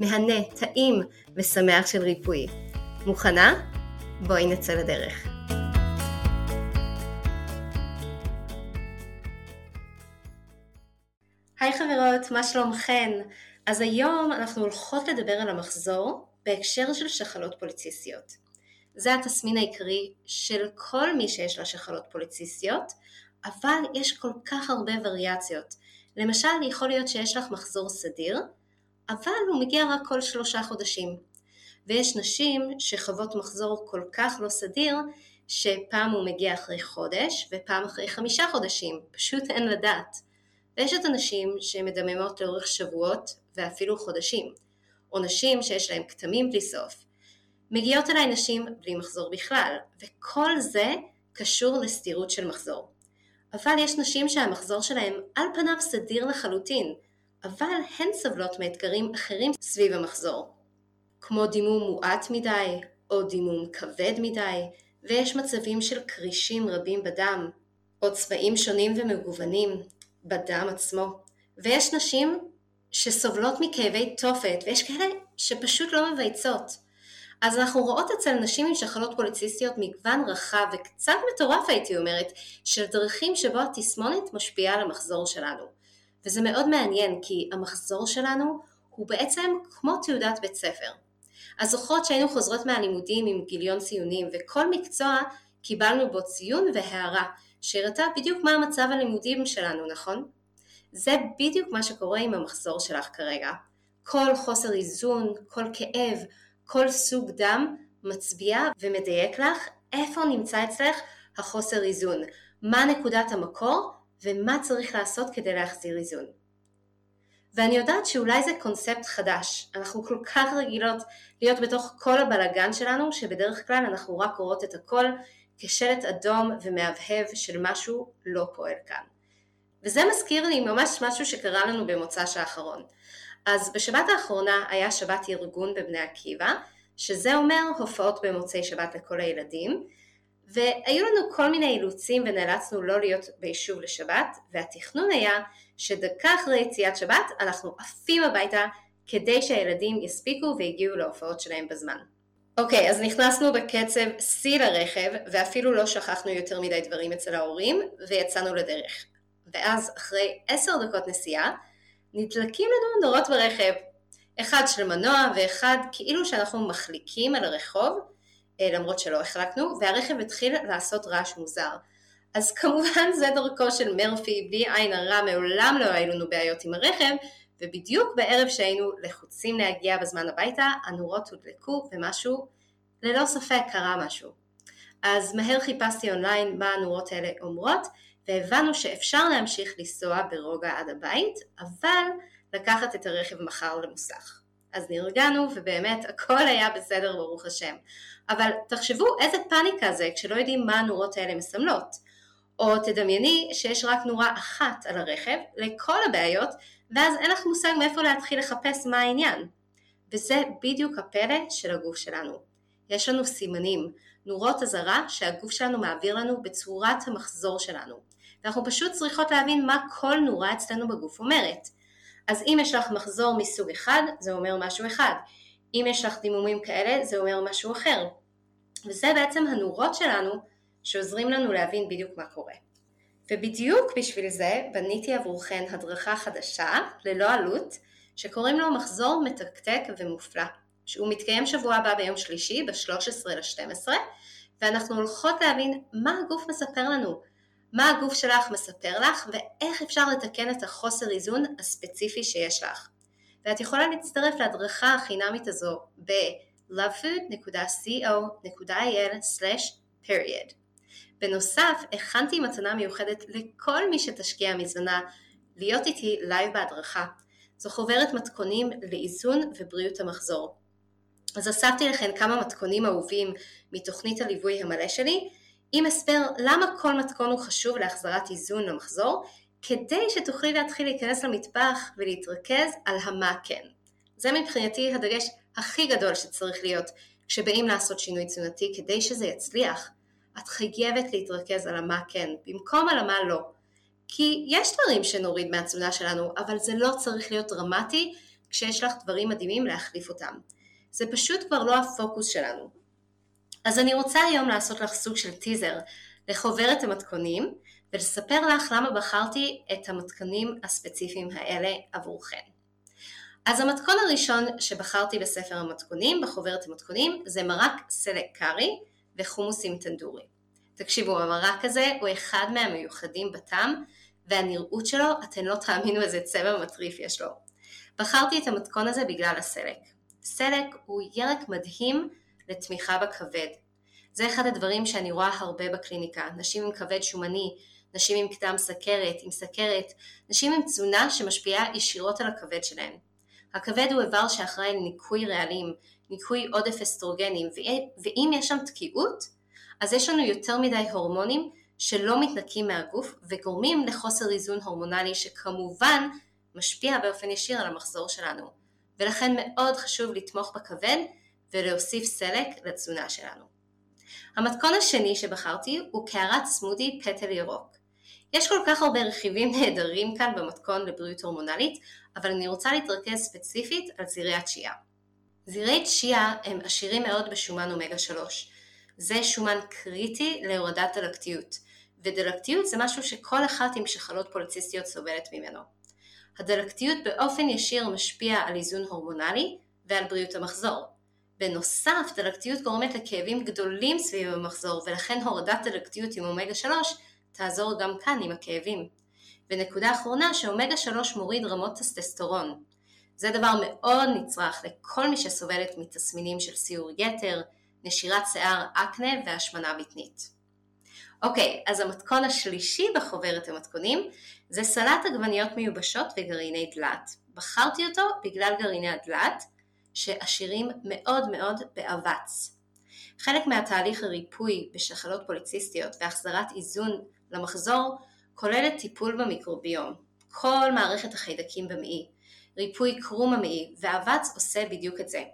מהנה, טעים ושמח של ריפוי. מוכנה? בואי נצא לדרך. היי חברות, מה שלומכן? אז היום אנחנו הולכות לדבר על המחזור בהקשר של שחלות פוליציסטיות. זה התסמין העיקרי של כל מי שיש לה שחלות פוליציסטיות, אבל יש כל כך הרבה וריאציות. למשל, יכול להיות שיש לך מחזור סדיר, אבל הוא מגיע רק כל שלושה חודשים. ויש נשים שחוות מחזור כל כך לא סדיר, שפעם הוא מגיע אחרי חודש ופעם אחרי חמישה חודשים, פשוט אין לדעת. ויש את הנשים שמדממות לאורך שבועות ואפילו חודשים, או נשים שיש להן כתמים בלי סוף. מגיעות אליי נשים בלי מחזור בכלל, וכל זה קשור לסתירות של מחזור. אבל יש נשים שהמחזור שלהן על פניו סדיר לחלוטין, אבל הן סובלות מאתגרים אחרים סביב המחזור, כמו דימום מועט מדי או דימום כבד מדי, ויש מצבים של קרישים רבים בדם, או צבעים שונים ומגוונים בדם עצמו, ויש נשים שסובלות מכאבי תופת, ויש כאלה שפשוט לא מבייצות. אז אנחנו רואות אצל נשים עם שחלות פוליציסטיות מגוון רחב וקצת מטורף הייתי אומרת, של דרכים שבו התסמונת משפיעה על המחזור שלנו. וזה מאוד מעניין כי המחזור שלנו הוא בעצם כמו תעודת בית ספר. אז זוכרות שהיינו חוזרות מהלימודים עם גיליון ציונים וכל מקצוע קיבלנו בו ציון והערה שהראתה בדיוק מה המצב הלימודים שלנו, נכון? זה בדיוק מה שקורה עם המחזור שלך כרגע. כל חוסר איזון, כל כאב, כל סוג דם מצביע ומדייק לך איפה נמצא אצלך החוסר איזון, מה נקודת המקור ומה צריך לעשות כדי להחזיר איזון. ואני יודעת שאולי זה קונספט חדש, אנחנו כל כך רגילות להיות בתוך כל הבלגן שלנו, שבדרך כלל אנחנו רק רואות את הכל כשלט אדום ומהבהב של משהו לא פועל כאן. וזה מזכיר לי ממש משהו שקרה לנו במוצ"ש האחרון. אז בשבת האחרונה היה שבת ארגון בבני עקיבא, שזה אומר הופעות במוצאי שבת לכל הילדים, והיו לנו כל מיני אילוצים ונאלצנו לא להיות ביישוב לשבת, והתכנון היה שדקה אחרי יציאת שבת אנחנו עפים הביתה כדי שהילדים יספיקו והגיעו להופעות שלהם בזמן. אוקיי, אז נכנסנו בקצב שיא לרכב, ואפילו לא שכחנו יותר מדי דברים אצל ההורים, ויצאנו לדרך. ואז אחרי עשר דקות נסיעה, נדלקים לנו נורות ברכב. אחד של מנוע ואחד כאילו שאנחנו מחליקים על הרחוב, למרות שלא החלקנו, והרכב התחיל לעשות רעש מוזר. אז כמובן זה דרכו של מרפי, בלי עין הרע מעולם לא היו לנו בעיות עם הרכב, ובדיוק בערב שהיינו לחוצים להגיע בזמן הביתה, הנורות הודלקו ומשהו, ללא ספק קרה משהו. אז מהר חיפשתי אונליין מה הנורות האלה אומרות, והבנו שאפשר להמשיך לנסוע ברוגע עד הבית, אבל לקחת את הרכב מחר למוסך. אז נרגענו ובאמת הכל היה בסדר ברוך השם. אבל תחשבו איזה פאניקה זה כשלא יודעים מה הנורות האלה מסמלות. או תדמייני שיש רק נורה אחת על הרכב לכל הבעיות ואז אין לך מושג מאיפה להתחיל לחפש מה העניין. וזה בדיוק הפלא של הגוף שלנו. יש לנו סימנים, נורות אזהרה שהגוף שלנו מעביר לנו בצורת המחזור שלנו. ואנחנו פשוט צריכות להבין מה כל נורה אצלנו בגוף אומרת. אז אם יש לך מחזור מסוג אחד, זה אומר משהו אחד. אם יש לך דימומים כאלה, זה אומר משהו אחר. וזה בעצם הנורות שלנו שעוזרים לנו להבין בדיוק מה קורה. ובדיוק בשביל זה בניתי עבורכן הדרכה חדשה, ללא עלות, שקוראים לו מחזור מתקתק ומופלא. שהוא מתקיים שבוע הבא ביום שלישי, ב-13 ל-12, ואנחנו הולכות להבין מה הגוף מספר לנו, מה הגוף שלך מספר לך ואיך אפשר לתקן את החוסר איזון הספציפי שיש לך. ואת יכולה להצטרף להדרכה החינמית הזו ב-lovefood.co.il/period. בנוסף, הכנתי מתנה מיוחדת לכל מי שתשקיע מזמנה להיות איתי live בהדרכה. זו חוברת מתכונים לאיזון ובריאות המחזור. אז אספתי לכם כמה מתכונים אהובים מתוכנית הליווי המלא שלי, עם הסבר למה כל מתכון הוא חשוב להחזרת איזון למחזור, כדי שתוכלי להתחיל להיכנס למטבח ולהתרכז על המה כן. זה מבחינתי הדגש הכי גדול שצריך להיות כשבאים לעשות שינוי תזונתי כדי שזה יצליח. את חייבת להתרכז על המה כן, במקום על המה לא. כי יש דברים שנוריד מהתזונה שלנו, אבל זה לא צריך להיות דרמטי כשיש לך דברים מדהימים להחליף אותם. זה פשוט כבר לא הפוקוס שלנו. אז אני רוצה היום לעשות לך סוג של טיזר לחוברת המתכונים ולספר לך למה בחרתי את המתכונים הספציפיים האלה עבורכן. אז המתכון הראשון שבחרתי בספר המתכונים, בחוברת המתכונים, זה מרק סלק קארי וחומוס עם טנדורי. תקשיבו, המרק הזה הוא אחד מהמיוחדים בטעם, והנראות שלו, אתן לא תאמינו איזה צבע מטריף יש לו. בחרתי את המתכון הזה בגלל הסלק. סלק הוא ירק מדהים לתמיכה בכבד. זה אחד הדברים שאני רואה הרבה בקליניקה, נשים עם כבד שומני, נשים עם קדם סכרת, עם סכרת, נשים עם תזונה שמשפיעה ישירות על הכבד שלהן. הכבד הוא איבר שאחראי לניקוי רעלים, ניקוי עודף אסטרוגנים, ואם יש שם תקיעות, אז יש לנו יותר מדי הורמונים שלא מתנקים מהגוף וגורמים לחוסר איזון הורמונלי שכמובן משפיע באופן ישיר על המחזור שלנו. ולכן מאוד חשוב לתמוך בכבד ולהוסיף סלק לתזונה שלנו. המתכון השני שבחרתי הוא קערת סמודי פטל ירוק. יש כל כך הרבה רכיבים נהדרים כאן במתכון לבריאות הורמונלית, אבל אני רוצה להתרכז ספציפית על זירי הצ'יה. זירי צ'יה הם עשירים מאוד בשומן אומגה 3. זה שומן קריטי להורדת דלקתיות, ודלקתיות זה משהו שכל אחת עם שחלות פוליציסטיות סובלת ממנו. הדלקתיות באופן ישיר משפיע על איזון הורמונלי ועל בריאות המחזור. בנוסף, דלקתיות גורמת לכאבים גדולים סביב המחזור ולכן הורדת דלקתיות עם אומגה 3 תעזור גם כאן עם הכאבים. ונקודה אחרונה שאומגה 3 מוריד רמות טסטסטורון. זה דבר מאוד נצרך לכל מי שסובלת מתסמינים של סיור יתר, נשירת שיער, אקנה והשמנה בטנית. אוקיי, אז המתכון השלישי בחוברת המתכונים זה סלט עגבניות מיובשות וגרעיני דלת. בחרתי אותו בגלל גרעיני הדלת שעשירים מאוד מאוד באבץ. חלק מהתהליך הריפוי בשחלות פוליציסטיות והחזרת איזון למחזור כוללת טיפול במיקרוביום, כל מערכת החיידקים במעי, ריפוי קרום המעי, והאבץ עושה בדיוק את זה.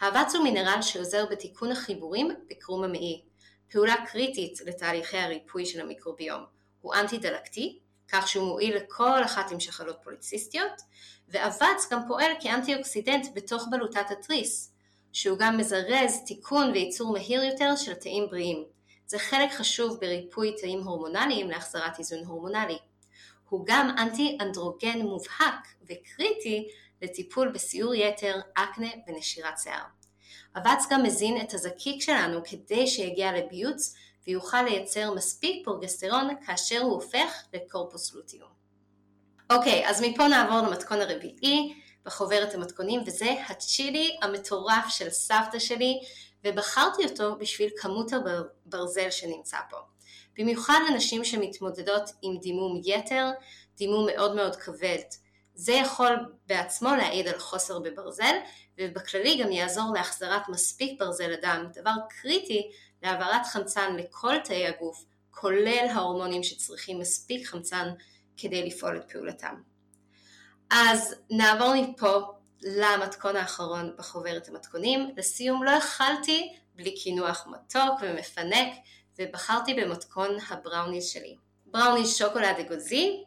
האבץ הוא מינרל שעוזר בתיקון החיבורים בקרום המעי, פעולה קריטית לתהליכי הריפוי של המיקרוביום. הוא אנטי דלקתי, כך שהוא מועיל לכל אחת עם שחלות פוליציסטיות, ואבץ גם פועל כאנטי אוקסידנט בתוך בלוטת התריס, שהוא גם מזרז תיקון וייצור מהיר יותר של תאים בריאים. זה חלק חשוב בריפוי תאים הורמונליים להחזרת איזון הורמונלי. הוא גם אנטי אנדרוגן מובהק וקריטי לטיפול בסיור יתר, אקנה ונשירת שיער. אבץ גם מזין את הזקיק שלנו כדי שיגיע לביוץ ויוכל לייצר מספיק פרוגסטרון כאשר הוא הופך לקורפוס לוטיום. אוקיי, אז מפה נעבור למתכון הרביעי בחוברת המתכונים וזה הצ'ילי המטורף של סבתא שלי ובחרתי אותו בשביל כמות הברזל שנמצא פה. במיוחד לנשים שמתמודדות עם דימום יתר, דימום מאוד מאוד כבד. זה יכול בעצמו להעיד על חוסר בברזל ובכללי גם יעזור להחזרת מספיק ברזל לדם, דבר קריטי להעברת חמצן לכל תאי הגוף, כולל ההורמונים שצריכים מספיק חמצן כדי לפעול את פעולתם. אז נעבור מפה למתכון האחרון בחוברת המתכונים. לסיום לא יכלתי בלי קינוח מתוק ומפנק ובחרתי במתכון הבראוניז שלי. בראוניז שוקולד אגוזי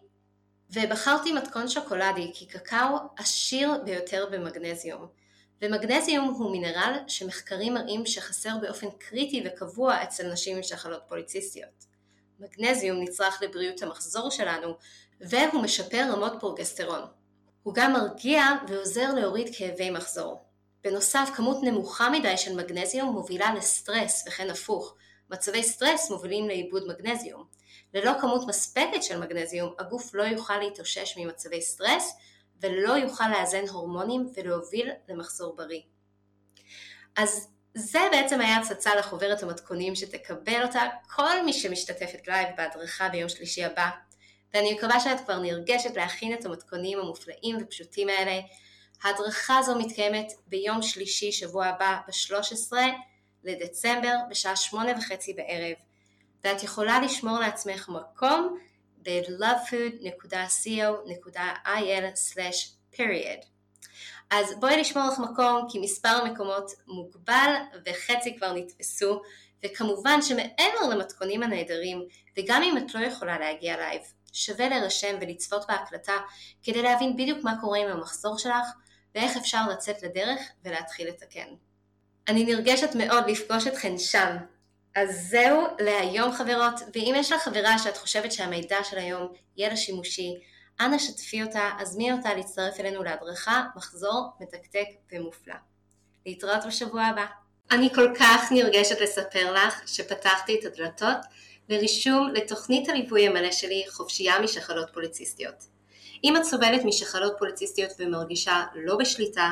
ובחרתי מתכון שוקולדי כי קקאו עשיר ביותר במגנזיום. ומגנזיום הוא מינרל שמחקרים מראים שחסר באופן קריטי וקבוע אצל נשים עם שחלות פוליציסטיות. מגנזיום נצרך לבריאות המחזור שלנו והוא משפר רמות פרוגסטרון. הוא גם מרגיע ועוזר להוריד כאבי מחזור. בנוסף, כמות נמוכה מדי של מגנזיום מובילה לסטרס וכן הפוך. מצבי סטרס מובילים לאיבוד מגנזיום. ללא כמות מספקת של מגנזיום, הגוף לא יוכל להתאושש ממצבי סטרס ולא יוכל לאזן הורמונים ולהוביל למחזור בריא. אז זה בעצם היה הצצה לחוברת המתכונים שתקבל אותה כל מי שמשתתפת לייב בהדרכה ביום שלישי הבא. ואני מקווה שאת כבר נרגשת להכין את המתכונים המופלאים ופשוטים האלה. ההדרכה הזו מתקיימת ביום שלישי שבוע הבא ב-13 לדצמבר בשעה שמונה וחצי בערב, ואת יכולה לשמור לעצמך מקום ב-lovefood.co.il/period. אז בואי לשמור לך מקום כי מספר המקומות מוגבל וחצי כבר נתפסו וכמובן שמעבר למתכונים הנהדרים וגם אם את לא יכולה להגיע לייב שווה להירשם ולצפות בהקלטה כדי להבין בדיוק מה קורה עם המחזור שלך ואיך אפשר לצאת לדרך ולהתחיל לתקן. אני נרגשת מאוד לפגוש אתכן שם. אז זהו להיום חברות, ואם יש לך חברה שאת חושבת שהמידע של היום יהיה לה שימושי, אנא שתפי אותה, הזמי אותה להצטרף אלינו להדרכה, מחזור, מתקתק ומופלא. להתראות בשבוע הבא. אני כל כך נרגשת לספר לך שפתחתי את הדלתות לרישום לתוכנית הליווי המלא שלי חופשייה משחלות פוליציסטיות. אם את סובלת משחלות פוליציסטיות ומרגישה לא בשליטה,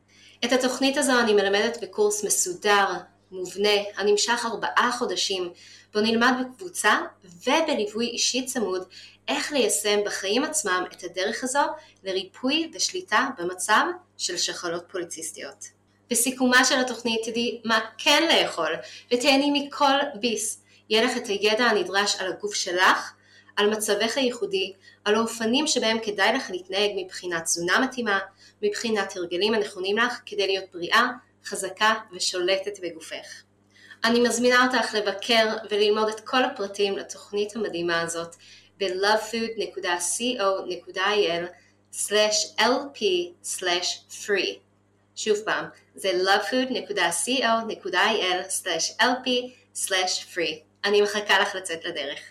את התוכנית הזו אני מלמדת בקורס מסודר, מובנה, הנמשך ארבעה חודשים, בו נלמד בקבוצה ובליווי אישי צמוד איך ליישם בחיים עצמם את הדרך הזו לריפוי ושליטה במצב של שחלות פוליציסטיות. בסיכומה של התוכנית תדעי מה כן לאכול ותהני מכל ביס. יהיה לך את הידע הנדרש על הגוף שלך, על מצבך הייחודי, על האופנים שבהם כדאי לך להתנהג מבחינת תזונה מתאימה, מבחינת הרגלים הנכונים לך כדי להיות בריאה, חזקה ושולטת בגופך. אני מזמינה אותך לבקר וללמוד את כל הפרטים לתוכנית המדהימה הזאת ב-lovefood.co.il/lp/free שוב פעם, זה lovefood.co.il/lp/free אני מחכה לך לצאת לדרך.